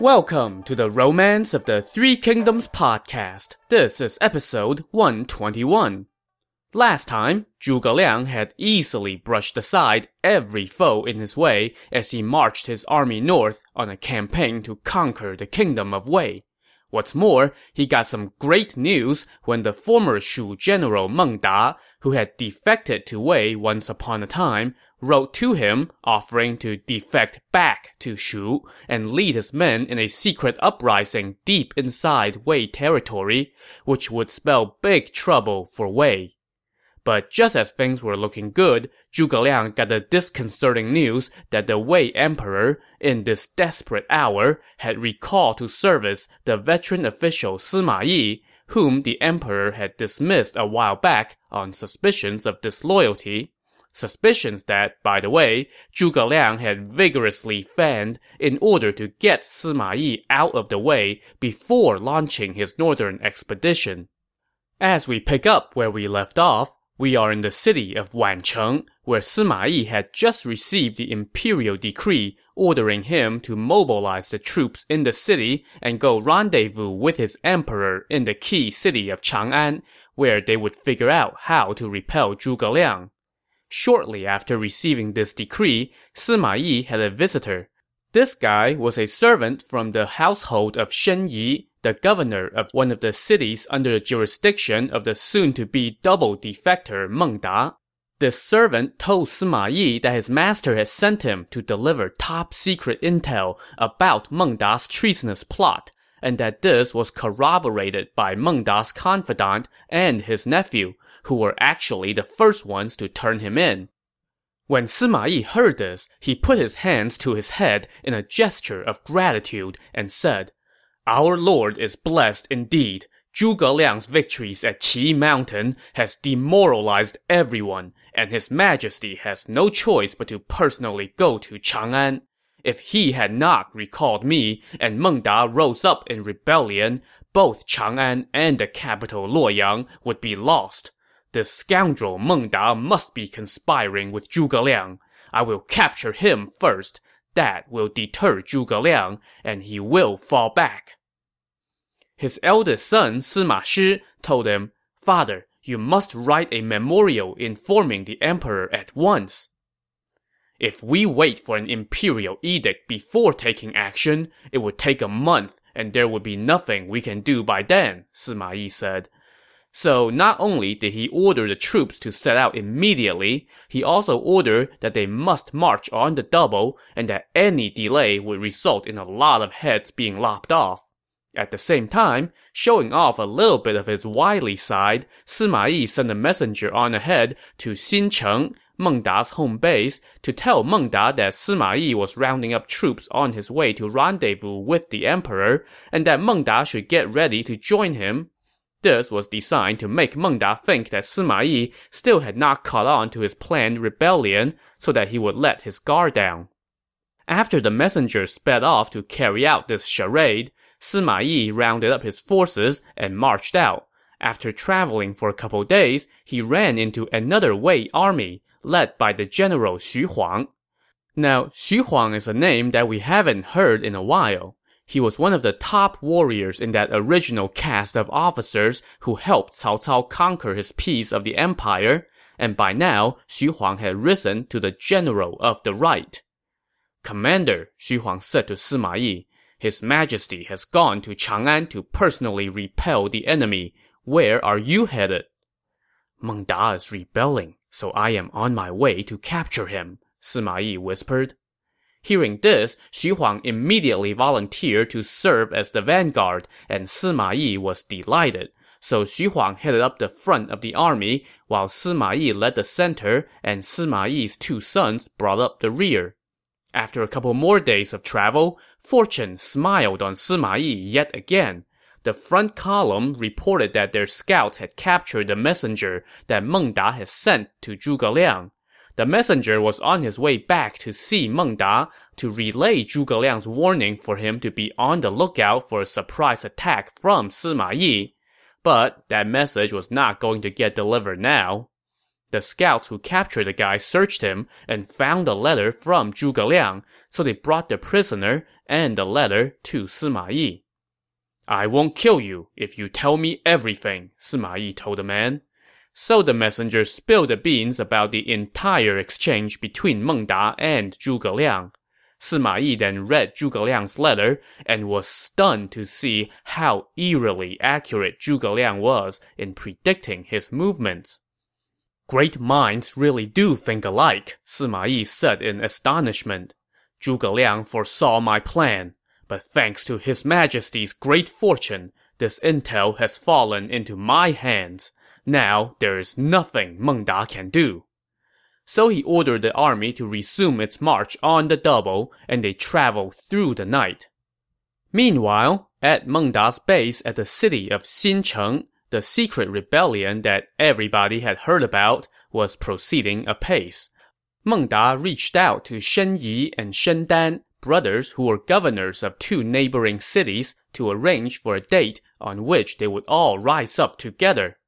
Welcome to the Romance of the Three Kingdoms podcast. This is episode 121. Last time, Zhuge Liang had easily brushed aside every foe in his way as he marched his army north on a campaign to conquer the kingdom of Wei. What's more, he got some great news when the former Shu general Meng Da, who had defected to Wei once upon a time, wrote to him offering to defect back to Shu and lead his men in a secret uprising deep inside Wei territory, which would spell big trouble for Wei. But just as things were looking good, Zhuge Liang got the disconcerting news that the Wei emperor, in this desperate hour, had recalled to service the veteran official Sima Yi, whom the emperor had dismissed a while back on suspicions of disloyalty. Suspicions that, by the way, Zhuge Liang had vigorously fanned in order to get Sima Yi out of the way before launching his northern expedition. As we pick up where we left off, we are in the city of Wancheng, where Sima Yi had just received the imperial decree ordering him to mobilize the troops in the city and go rendezvous with his emperor in the key city of Chang'an, where they would figure out how to repel Zhuge Liang. Shortly after receiving this decree, Sima Yi had a visitor. This guy was a servant from the household of Shen Yi, the governor of one of the cities under the jurisdiction of the soon-to-be double defector Meng Da. This servant told Sima Yi that his master had sent him to deliver top-secret intel about Meng Da's treasonous plot, and that this was corroborated by Meng Da's confidant and his nephew, who were actually the first ones to turn him in. When Sima Yi heard this, he put his hands to his head in a gesture of gratitude and said, our lord is blessed indeed. Zhuge Liang's victories at Qi Mountain has demoralized everyone, and his majesty has no choice but to personally go to Chang'an. If he had not recalled me and Meng Da rose up in rebellion, both Chang'an and the capital Luoyang would be lost. This scoundrel Meng Da must be conspiring with Zhuge Liang. I will capture him first. That will deter Zhuge Liang, and he will fall back. His eldest son, Sima Shi, told him, Father, you must write a memorial informing the emperor at once. If we wait for an imperial edict before taking action, it would take a month, and there would be nothing we can do by then, Sima Yi said. So not only did he order the troops to set out immediately, he also ordered that they must march on the double and that any delay would result in a lot of heads being lopped off. At the same time, showing off a little bit of his wily side, Sima Yi sent a messenger on ahead to Xincheng, Meng Da's home base, to tell Meng Da that Sima Yi was rounding up troops on his way to rendezvous with the emperor, and that Meng Da should get ready to join him. This was designed to make Meng Da think that Sima Yi still had not caught on to his planned rebellion, so that he would let his guard down. After the messenger sped off to carry out this charade, Sima Yi rounded up his forces and marched out. After traveling for a couple days, he ran into another Wei army, led by the general Xu Huang. Now, Xu Huang is a name that we haven't heard in a while. He was one of the top warriors in that original cast of officers who helped Cao Cao conquer his piece of the empire, and by now, Xu Huang had risen to the general of the right. Commander, Xu Huang said to Sima Yi, his Majesty has gone to Chang'an to personally repel the enemy. Where are you headed? Meng Da is rebelling, so I am on my way to capture him, Sima Yi whispered. Hearing this, Xu Huang immediately volunteered to serve as the vanguard, and Sima Yi was delighted. So Xu Huang headed up the front of the army, while Sima Yi led the center, and Sima Yi's two sons brought up the rear. After a couple more days of travel, fortune smiled on Sima Yi yet again. The front column reported that their scouts had captured the messenger that Meng Da had sent to Zhuge Liang. The messenger was on his way back to see Meng Da to relay Zhuge Liang's warning for him to be on the lookout for a surprise attack from Sima Yi. But that message was not going to get delivered now. The scouts who captured the guy searched him and found a letter from Zhuge Liang, so they brought the prisoner and the letter to Sima Yi. I won't kill you if you tell me everything, Sima Yi told the man. So the messenger spilled the beans about the entire exchange between Meng Da and Zhuge Liang. Sima Yi then read Zhuge Liang's letter and was stunned to see how eerily accurate Zhuge Liang was in predicting his movements. Great minds really do think alike, Sima Yi said in astonishment. Zhuge Liang foresaw my plan, but thanks to his majesty's great fortune, this intel has fallen into my hands. Now there is nothing Meng Da can do so he ordered the army to resume its march on the double, and they traveled through the night. Meanwhile, at Meng Da's base at the city of Xincheng, the secret rebellion that everybody had heard about was proceeding apace. Meng Da reached out to Shen Yi and Shen Dan, brothers who were governors of two neighboring cities, to arrange for a date on which they would all rise up together.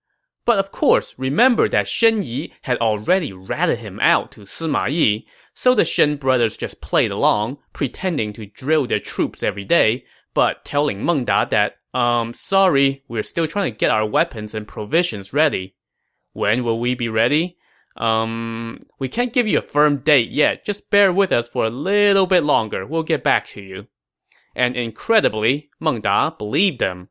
But of course, remember that Shen Yi had already ratted him out to Sima Yi, so the Shen brothers just played along, pretending to drill their troops every day, but telling Meng Da that, um, sorry, we're still trying to get our weapons and provisions ready. When will we be ready? Um, we can't give you a firm date yet. Just bear with us for a little bit longer. We'll get back to you. And incredibly, Meng Da believed them.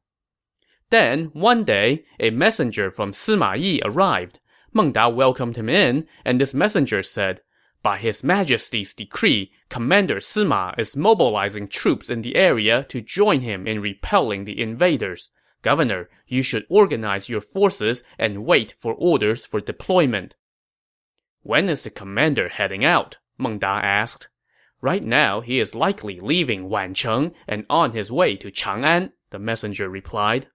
Then, one day, a messenger from Sima Yi arrived. Meng Da welcomed him in, and this messenger said, By His Majesty's decree, Commander Sima is mobilizing troops in the area to join him in repelling the invaders. Governor, you should organize your forces and wait for orders for deployment. When is the commander heading out? Meng Da asked. Right now, he is likely leaving Wancheng and on his way to Chang'an, the messenger replied.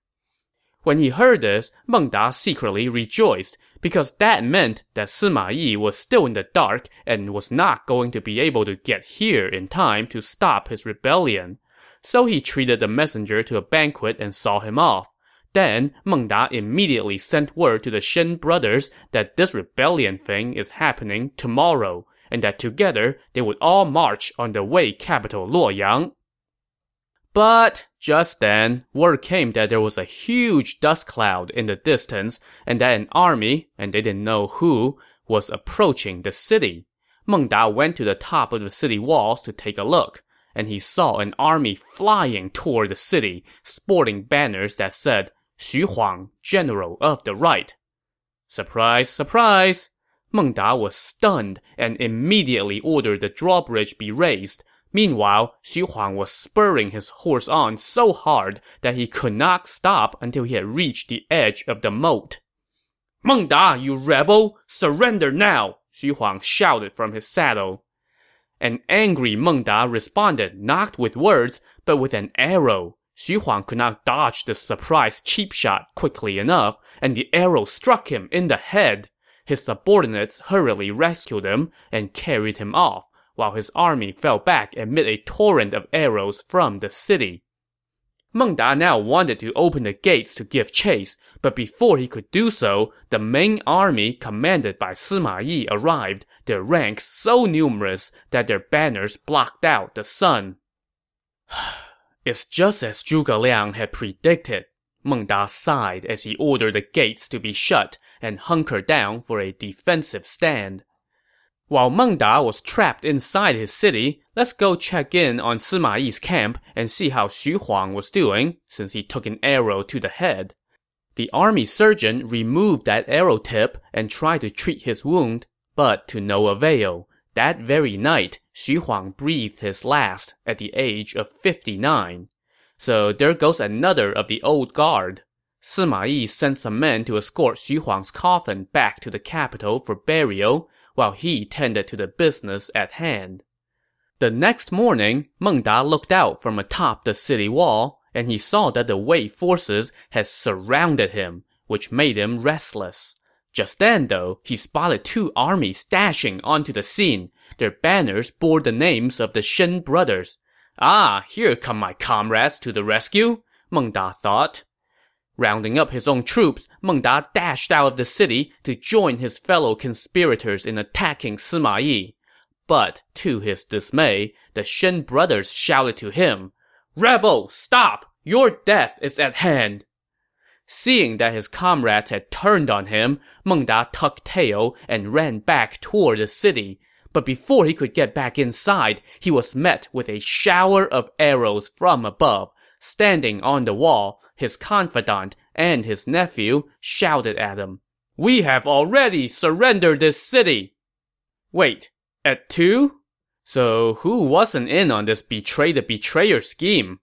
When he heard this, Meng Da secretly rejoiced, because that meant that Sima Yi was still in the dark and was not going to be able to get here in time to stop his rebellion. So he treated the messenger to a banquet and saw him off. Then, Meng Da immediately sent word to the Shen brothers that this rebellion thing is happening tomorrow, and that together they would all march on the Wei capital Luoyang. But just then, word came that there was a huge dust cloud in the distance and that an army, and they didn't know who, was approaching the city. Meng Da went to the top of the city walls to take a look, and he saw an army flying toward the city, sporting banners that said, Xu Huang, General of the Right. Surprise, surprise! Meng Da was stunned and immediately ordered the drawbridge be raised, Meanwhile, Xu Huang was spurring his horse on so hard that he could not stop until he had reached the edge of the moat. Meng Da, you rebel! Surrender now! Xu Huang shouted from his saddle. An angry Meng Da responded not with words, but with an arrow. Xu Huang could not dodge the surprise cheap shot quickly enough, and the arrow struck him in the head. His subordinates hurriedly rescued him and carried him off, while his army fell back amid a torrent of arrows from the city. Meng Da now wanted to open the gates to give chase, but before he could do so, the main army commanded by Sima Yi arrived, their ranks so numerous that their banners blocked out the sun. it's just as Zhuge Liang had predicted. Meng Da sighed as he ordered the gates to be shut and hunkered down for a defensive stand. While Meng Da was trapped inside his city, let's go check in on Sima Yi's camp and see how Xu Huang was doing, since he took an arrow to the head. The army surgeon removed that arrow tip and tried to treat his wound, but to no avail. That very night, Xu Huang breathed his last at the age of 59. So there goes another of the old guard. Sima Yi sent some men to escort Xu Huang's coffin back to the capital for burial, while he tended to the business at hand. The next morning, Meng Da looked out from atop the city wall, and he saw that the Wei forces had surrounded him, which made him restless. Just then, though, he spotted two armies dashing onto the scene. Their banners bore the names of the Shen brothers. Ah, here come my comrades to the rescue, Meng Da thought. Rounding up his own troops, Meng Da dashed out of the city to join his fellow conspirators in attacking Sima Yi. But to his dismay, the Shen brothers shouted to him, Rebel, stop! Your death is at hand! Seeing that his comrades had turned on him, Meng Da tucked tail and ran back toward the city. But before he could get back inside, he was met with a shower of arrows from above. Standing on the wall, his confidant and his nephew shouted at him, We have already surrendered this city! Wait, at two? So who wasn't in on this betray the betrayer scheme?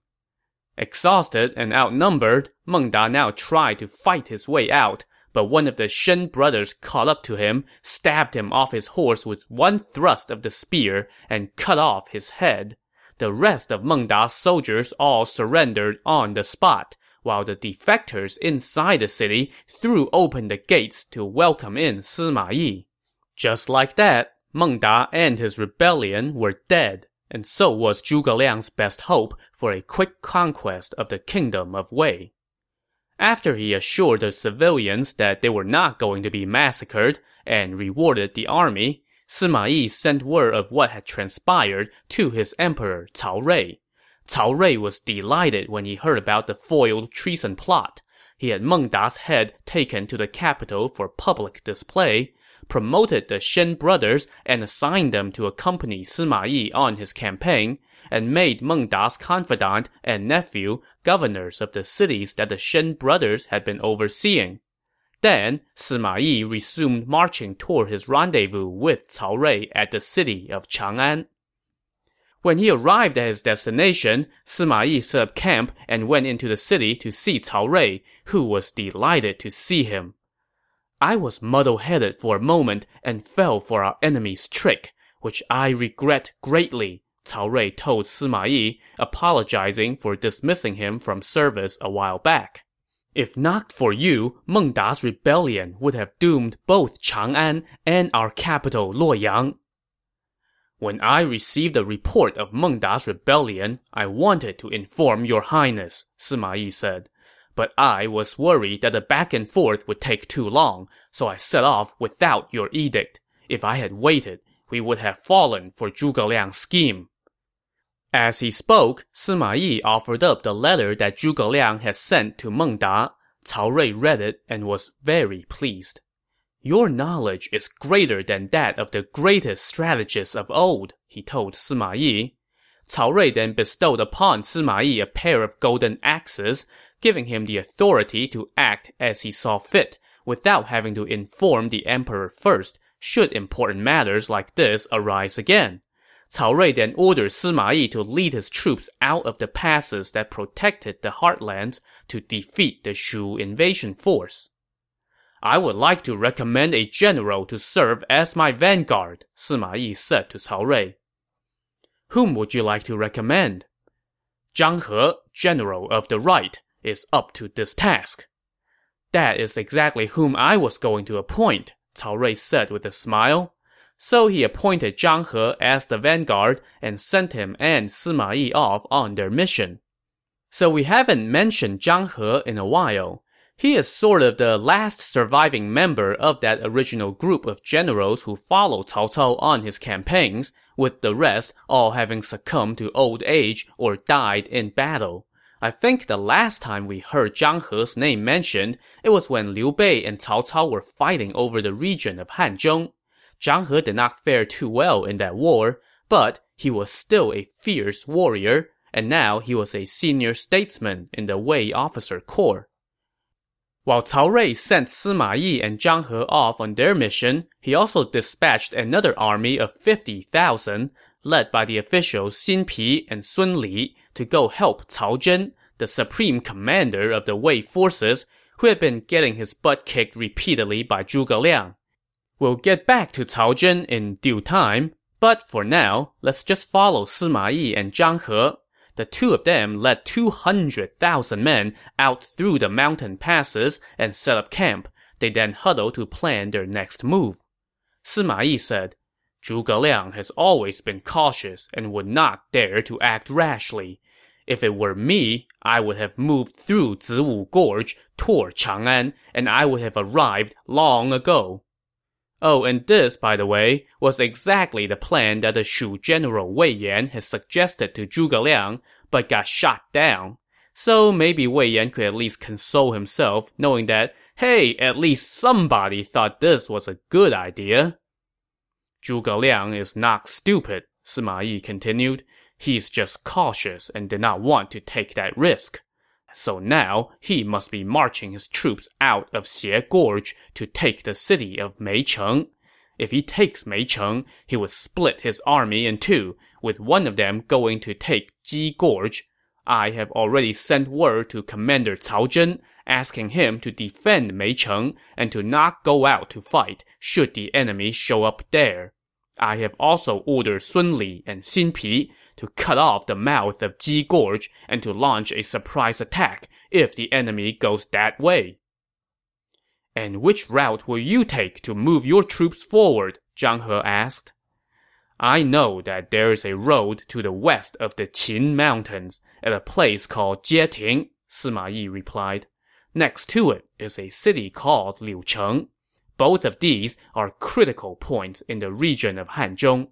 Exhausted and outnumbered, Meng Da now tried to fight his way out, but one of the Shen brothers caught up to him, stabbed him off his horse with one thrust of the spear, and cut off his head. The rest of Meng Da's soldiers all surrendered on the spot, while the defectors inside the city threw open the gates to welcome in Sima Yi. Just like that, Meng Da and his rebellion were dead and so was Zhuge Liang's best hope for a quick conquest of the kingdom of Wei. After he assured the civilians that they were not going to be massacred and rewarded the army, Sima Yi sent word of what had transpired to his emperor Cao Rui. Cao Rui was delighted when he heard about the foiled treason plot. He had Meng Da's head taken to the capital for public display, promoted the Shen brothers and assigned them to accompany Sima Yi on his campaign, and made Meng Da's confidant and nephew governors of the cities that the Shen brothers had been overseeing. Then, Sima Yi resumed marching toward his rendezvous with Cao Rui at the city of Chang'an. When he arrived at his destination, Sima Yi set up camp and went into the city to see Cao Rui, who was delighted to see him. I was muddle-headed for a moment and fell for our enemy's trick, which I regret greatly, Cao Rui told Sima Yi, apologizing for dismissing him from service a while back. If not for you, Meng Da's rebellion would have doomed both Chang'an and our capital Luoyang. When I received the report of Meng Da's rebellion, I wanted to inform your highness, Sima Yi said but I was worried that the back and forth would take too long, so I set off without your edict. If I had waited, we would have fallen for Zhuge Liang's scheme. As he spoke, Sima Yi offered up the letter that Zhuge Liang had sent to Meng Da. Cao Rui read it and was very pleased. Your knowledge is greater than that of the greatest strategists of old, he told Sima Yi. Cao Rui then bestowed upon Sima Yi a pair of golden axes, giving him the authority to act as he saw fit, without having to inform the emperor first, should important matters like this arise again. Cao Rui then ordered Sima Yi to lead his troops out of the passes that protected the heartlands to defeat the Shu invasion force. I would like to recommend a general to serve as my vanguard, Sima Yi said to Cao Rui. Whom would you like to recommend? Zhang He, general of the right, is up to this task. That is exactly whom I was going to appoint, Cao Rui said with a smile. So he appointed Zhang He as the vanguard and sent him and Sima Yi off on their mission. So we haven't mentioned Zhang He in a while. He is sort of the last surviving member of that original group of generals who followed Cao Cao on his campaigns, with the rest all having succumbed to old age or died in battle. I think the last time we heard Zhang He's name mentioned, it was when Liu Bei and Cao Cao were fighting over the region of Hanzhong. Zhang He did not fare too well in that war, but he was still a fierce warrior, and now he was a senior statesman in the Wei officer corps. While Cao Rui sent Sima Yi and Zhang He off on their mission, he also dispatched another army of 50,000, led by the officials Xin Pi and Sun Li, to go help Cao Zhen, the supreme commander of the Wei forces, who had been getting his butt kicked repeatedly by Zhuge Liang. We'll get back to Cao Zhen in due time, but for now, let's just follow Sima Yi and Zhang He. The two of them led 200,000 men out through the mountain passes and set up camp. They then huddled to plan their next move. Sima Yi said, Zhuge Liang has always been cautious and would not dare to act rashly. If it were me, I would have moved through Ziwu Gorge toward Chang'an, and I would have arrived long ago. Oh, and this, by the way, was exactly the plan that the Shu general Wei Yan had suggested to Zhuge Liang, but got shot down. So maybe Wei Yan could at least console himself, knowing that, hey, at least somebody thought this was a good idea. Zhuge Liang is not stupid, Sima Yi continued. He's just cautious and did not want to take that risk. So now he must be marching his troops out of Xie Gorge to take the city of Meicheng. If he takes Meicheng, he would split his army in two, with one of them going to take Ji Gorge. I have already sent word to Commander Cao Zhen, asking him to defend Meicheng and to not go out to fight should the enemy show up there. I have also ordered Sun Li and Xin Pi to cut off the mouth of Ji Gorge and to launch a surprise attack if the enemy goes that way. And which route will you take to move your troops forward? Zhang He asked. I know that there is a road to the west of the Qin Mountains at a place called Jieting, Sima Yi replied. Next to it is a city called Liucheng. Both of these are critical points in the region of Hanzhong.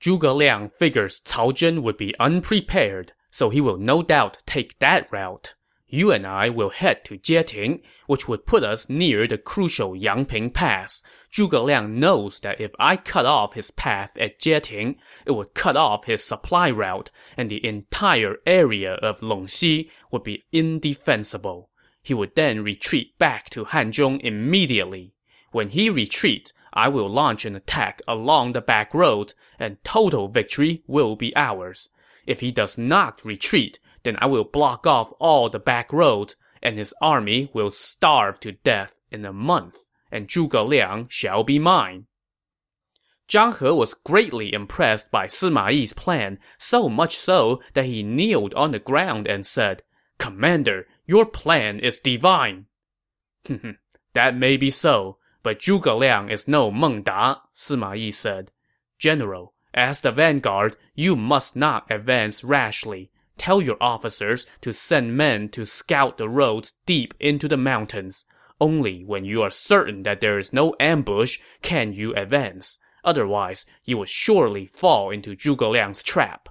Zhuge Liang figures Cao Zhen would be unprepared, so he will no doubt take that route. You and I will head to Jieting, which would put us near the crucial Yangping Pass. Zhuge Liang knows that if I cut off his path at Jieting, it would cut off his supply route, and the entire area of Longxi would be indefensible. He would then retreat back to Hanzhong immediately. When he retreats, I will launch an attack along the back roads, and total victory will be ours. If he does not retreat, then I will block off all the back roads, and his army will starve to death in a month, and Zhuge Liang shall be mine. Zhang He was greatly impressed by Sima Yi's plan, so much so that he kneeled on the ground and said, Commander, your plan is divine. that may be so, but Zhuge Liang is no Meng Da, Sima Yi said. General, as the vanguard, you must not advance rashly. Tell your officers to send men to scout the roads deep into the mountains. Only when you are certain that there is no ambush can you advance. Otherwise, you will surely fall into Zhuge Liang's trap.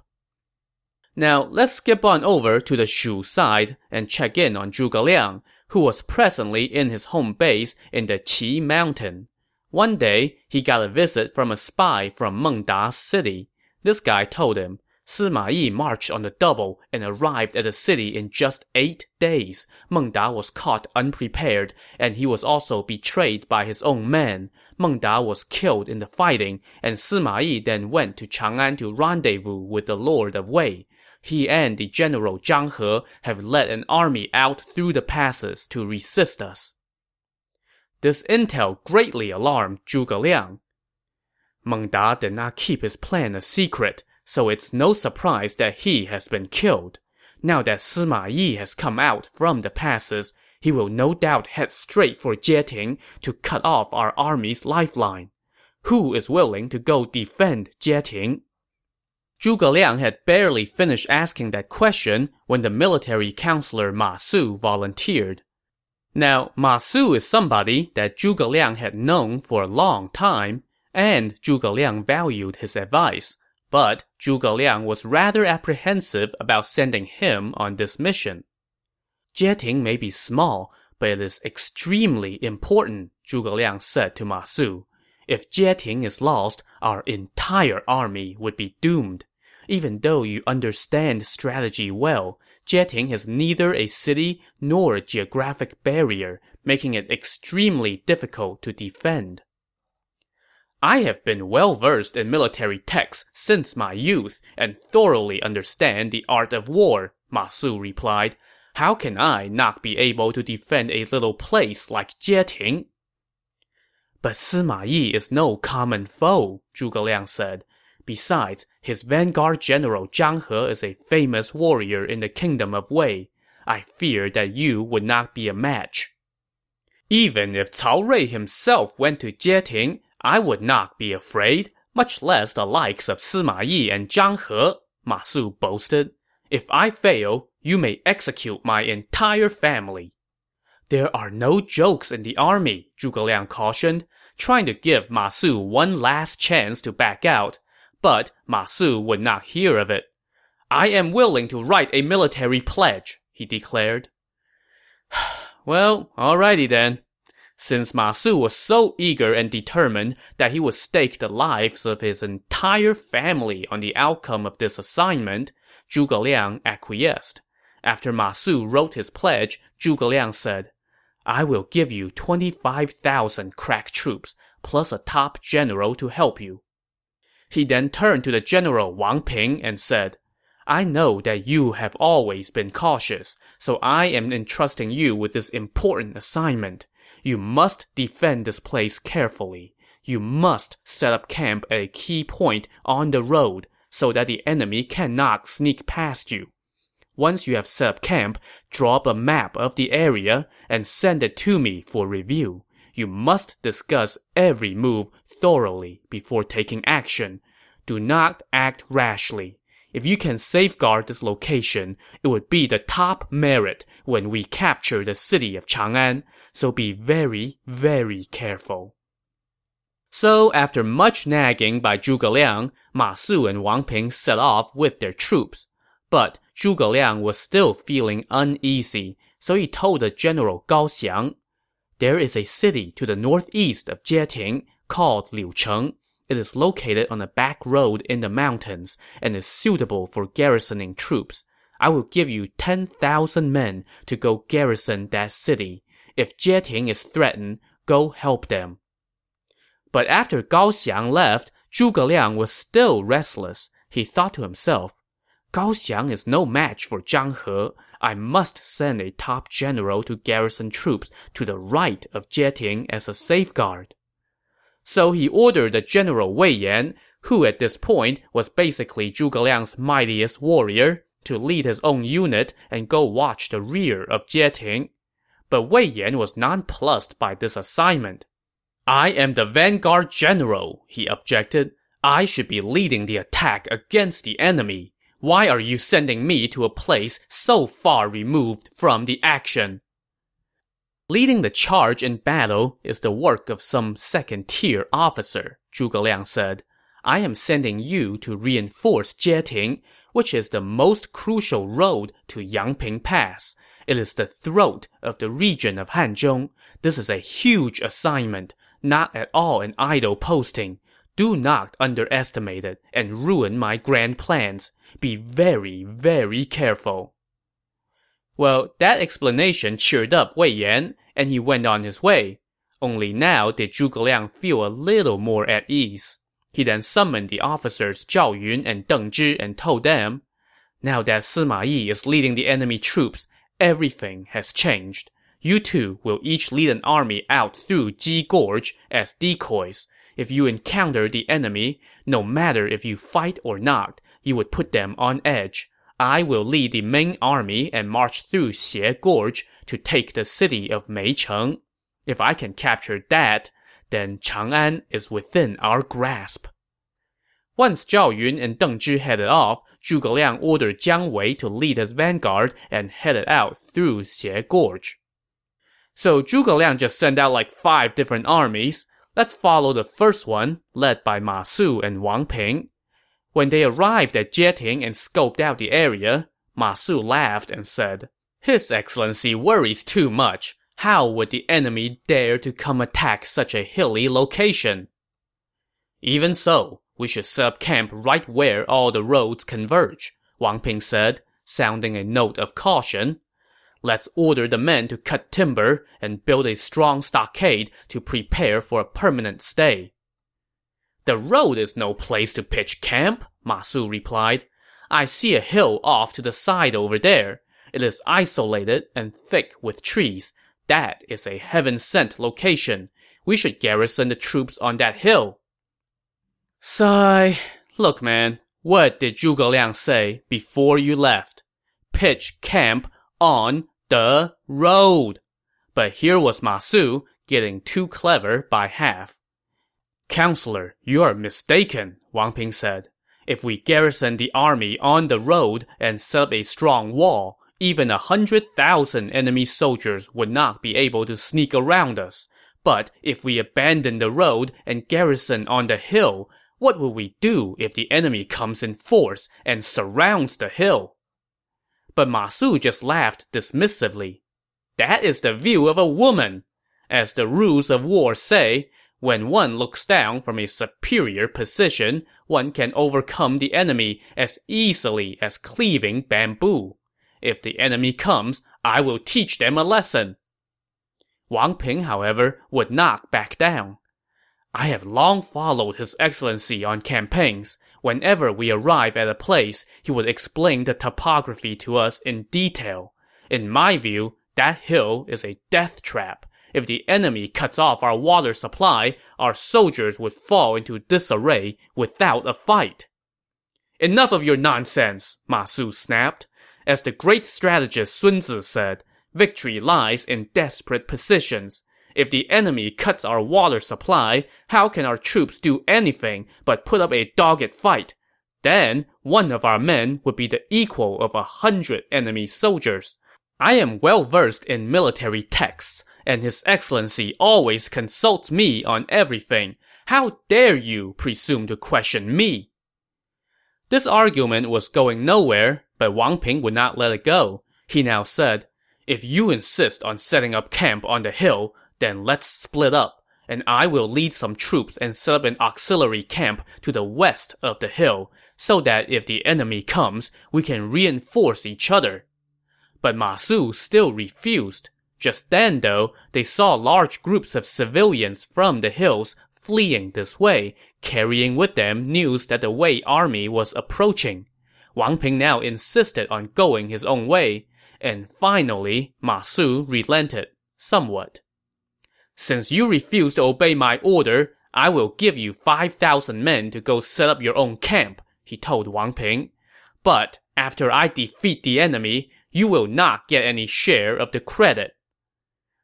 Now, let's skip on over to the Shu side and check in on Zhuge Liang, who was presently in his home base in the Qi mountain. One day, he got a visit from a spy from Meng Da's city. This guy told him, Sima Yi marched on the double and arrived at the city in just eight days. Meng Da was caught unprepared, and he was also betrayed by his own men. Meng Da was killed in the fighting, and Sima Yi then went to Chang'an to rendezvous with the lord of Wei he and the general Zhang He have led an army out through the passes to resist us. This intel greatly alarmed Zhuge Liang. Meng Da did not keep his plan a secret, so it's no surprise that he has been killed. Now that Sima Yi has come out from the passes, he will no doubt head straight for Jieting to cut off our army's lifeline. Who is willing to go defend Jieting? Zhuge Liang had barely finished asking that question when the military counselor Ma Su volunteered. Now, Ma Su is somebody that Zhuge Liang had known for a long time, and Zhuge Liang valued his advice. But Zhuge Liang was rather apprehensive about sending him on this mission. Jieting may be small, but it is extremely important, Zhuge Liang said to Ma Su. If Jieting is lost, our entire army would be doomed. Even though you understand strategy well, Jieting has neither a city nor a geographic barrier, making it extremely difficult to defend. I have been well versed in military texts since my youth and thoroughly understand the art of war, Ma Su replied. How can I not be able to defend a little place like Jieting? But Sima Yi is no common foe, Zhuge Liang said. Besides, his vanguard general Zhang He is a famous warrior in the kingdom of Wei. I fear that you would not be a match. Even if Cao Rui himself went to Jieting, I would not be afraid, much less the likes of Sima Yi and Zhang He, Ma Su boasted. If I fail, you may execute my entire family. There are no jokes in the army, Zhuge Liang cautioned. trying to give Ma Su one last chance to back out, but Ma Su would not hear of it. I am willing to write a military pledge, he declared. well, alrighty then. Since Ma Su was so eager and determined that he would stake the lives of his entire family on the outcome of this assignment, Zhuge Liang acquiesced. After Ma Su wrote his pledge, Zhuge Liang said, I will give you 25,000 crack troops, plus a top general to help you. He then turned to the general Wang Ping and said, I know that you have always been cautious, so I am entrusting you with this important assignment. You must defend this place carefully. You must set up camp at a key point on the road so that the enemy cannot sneak past you. Once you have set up camp, draw up a map of the area and send it to me for review. You must discuss every move thoroughly before taking action. Do not act rashly. If you can safeguard this location, it would be the top merit when we capture the city of Chang'an, so be very, very careful. So, after much nagging by Zhuge Liang, Ma Su and Wang Ping set off with their troops. But Zhuge Liang was still feeling uneasy, so he told the general Gao Xiang, There is a city to the northeast of Jieting called Liucheng. It is located on a back road in the mountains and is suitable for garrisoning troops. I will give you 10,000 men to go garrison that city. If Jieting is threatened, go help them. But after Gao Xiang left, Zhuge Liang was still restless. He thought to himself, Gao Xiang is no match for Zhang He. I must send a top general to garrison troops to the right of Jieting as a safeguard. So he ordered the general Wei Yan, who at this point was basically Zhuge Liang's mightiest warrior, to lead his own unit and go watch the rear of Jieting. But Wei Yan was nonplussed by this assignment. I am the vanguard general, he objected. I should be leading the attack against the enemy. Why are you sending me to a place so far removed from the action? Leading the charge in battle is the work of some second-tier officer, Zhuge Liang said. I am sending you to reinforce Jieting, which is the most crucial road to Yangping Pass. It is the throat of the region of Hanzhong. This is a huge assignment, not at all an idle posting. Do not underestimate it and ruin my grand plans. Be very, very careful. Well, that explanation cheered up Wei Yan, and he went on his way. Only now did Zhuge Liang feel a little more at ease. He then summoned the officers Zhao Yun and Deng Zhi and told them, Now that Sima Yi is leading the enemy troops, everything has changed. You two will each lead an army out through Ji Gorge as decoys. If you encounter the enemy, no matter if you fight or not, you would put them on edge. I will lead the main army and march through Xie Gorge to take the city of Meicheng. If I can capture that, then Chang'an is within our grasp. Once Zhao Yun and Deng Zhi headed off, Zhuge Liang ordered Jiang Wei to lead his vanguard and headed out through Xie Gorge. So Zhuge Liang just sent out like five different armies. Let's follow the first one, led by Ma Su and Wang Ping. When they arrived at Jieting and scoped out the area, Ma Su laughed and said, His Excellency worries too much. How would the enemy dare to come attack such a hilly location? Even so, we should set up camp right where all the roads converge, Wang Ping said, sounding a note of caution. Let's order the men to cut timber and build a strong stockade to prepare for a permanent stay. The road is no place to pitch camp, Ma Su replied. I see a hill off to the side over there. It is isolated and thick with trees. That is a heaven-sent location. We should garrison the troops on that hill. Sigh. Look, man, what did Zhuge Liang say before you left? Pitch camp on the road. But here was Ma Su getting too clever by half. Counselor, you are mistaken, Wang Ping said. If we garrison the army on the road and set up a strong wall, even a hundred thousand enemy soldiers would not be able to sneak around us. But if we abandon the road and garrison on the hill, what will we do if the enemy comes in force and surrounds the hill? But Ma Su just laughed dismissively. That is the view of a woman. As the rules of war say, when one looks down from a superior position, one can overcome the enemy as easily as cleaving bamboo. If the enemy comes, I will teach them a lesson. Wang Ping, however, would not back down. I have long followed His Excellency on campaigns. Whenever we arrive at a place, he would explain the topography to us in detail. In my view, that hill is a death trap. If the enemy cuts off our water supply, our soldiers would fall into disarray without a fight. Enough of your nonsense, Ma Su snapped. As the great strategist Sun Zi said, victory lies in desperate positions. If the enemy cuts our water supply, how can our troops do anything but put up a dogged fight? Then, one of our men would be the equal of a hundred enemy soldiers. I am well versed in military texts, and His Excellency always consults me on everything. How dare you presume to question me? This argument was going nowhere, but Wang Ping would not let it go. He now said, If you insist on setting up camp on the hill, then let's split up, and I will lead some troops and set up an auxiliary camp to the west of the hill, so that if the enemy comes, we can reinforce each other. But Ma Su still refused. Just then, though, they saw large groups of civilians from the hills fleeing this way, carrying with them news that the Wei army was approaching. Wang Ping now insisted on going his own way, and finally, Ma Su relented somewhat. Since you refuse to obey my order, I will give you 5,000 men to go set up your own camp, he told Wang Ping. But after I defeat the enemy, you will not get any share of the credit.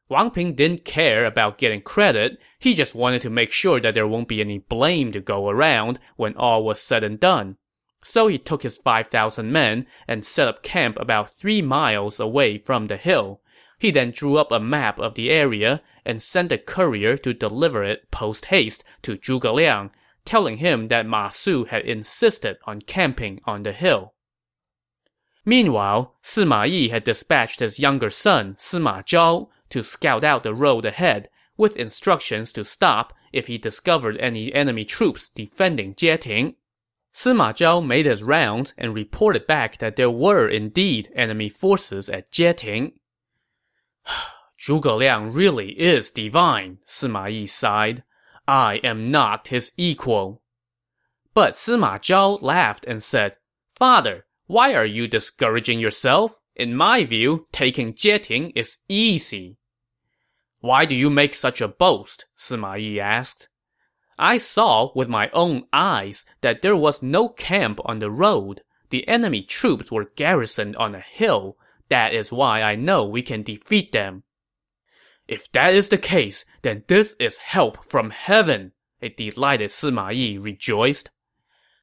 Wang Ping didn't care about getting credit, he just wanted to make sure that there won't be any blame to go around when all was said and done. So he took his 5,000 men and set up camp about three miles away from the hill. He then drew up a map of the area and sent a courier to deliver it post-haste to Zhuge Liang, telling him that Ma Su had insisted on camping on the hill. Meanwhile, Sima Yi had dispatched his younger son, Sima Zhao, to scout out the road ahead, with instructions to stop if he discovered any enemy troops defending Jieting. Sima Zhao made his rounds and reported back that there were indeed enemy forces at Jieting. Zhuge Liang really is divine, Sima Yi sighed. I am not his equal. But Sima Zhao laughed and said, Father, why are you discouraging yourself? In my view, taking Jieting is easy. Why do you make such a boast? Sima Yi asked. I saw with my own eyes that there was no camp on the road. The enemy troops were garrisoned on a hill, that is why I know we can defeat them. If that is the case, then this is help from heaven, a delighted Sima Yi rejoiced.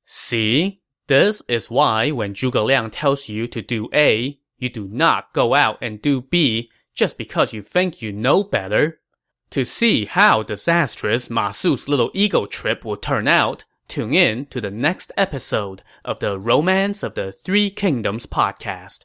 See? This is why when Zhuge Liang tells you to do A, you do not go out and do B just because you think you know better. To see how disastrous Ma Su's little ego trip will turn out, tune in to the next episode of the Romance of the Three Kingdoms podcast.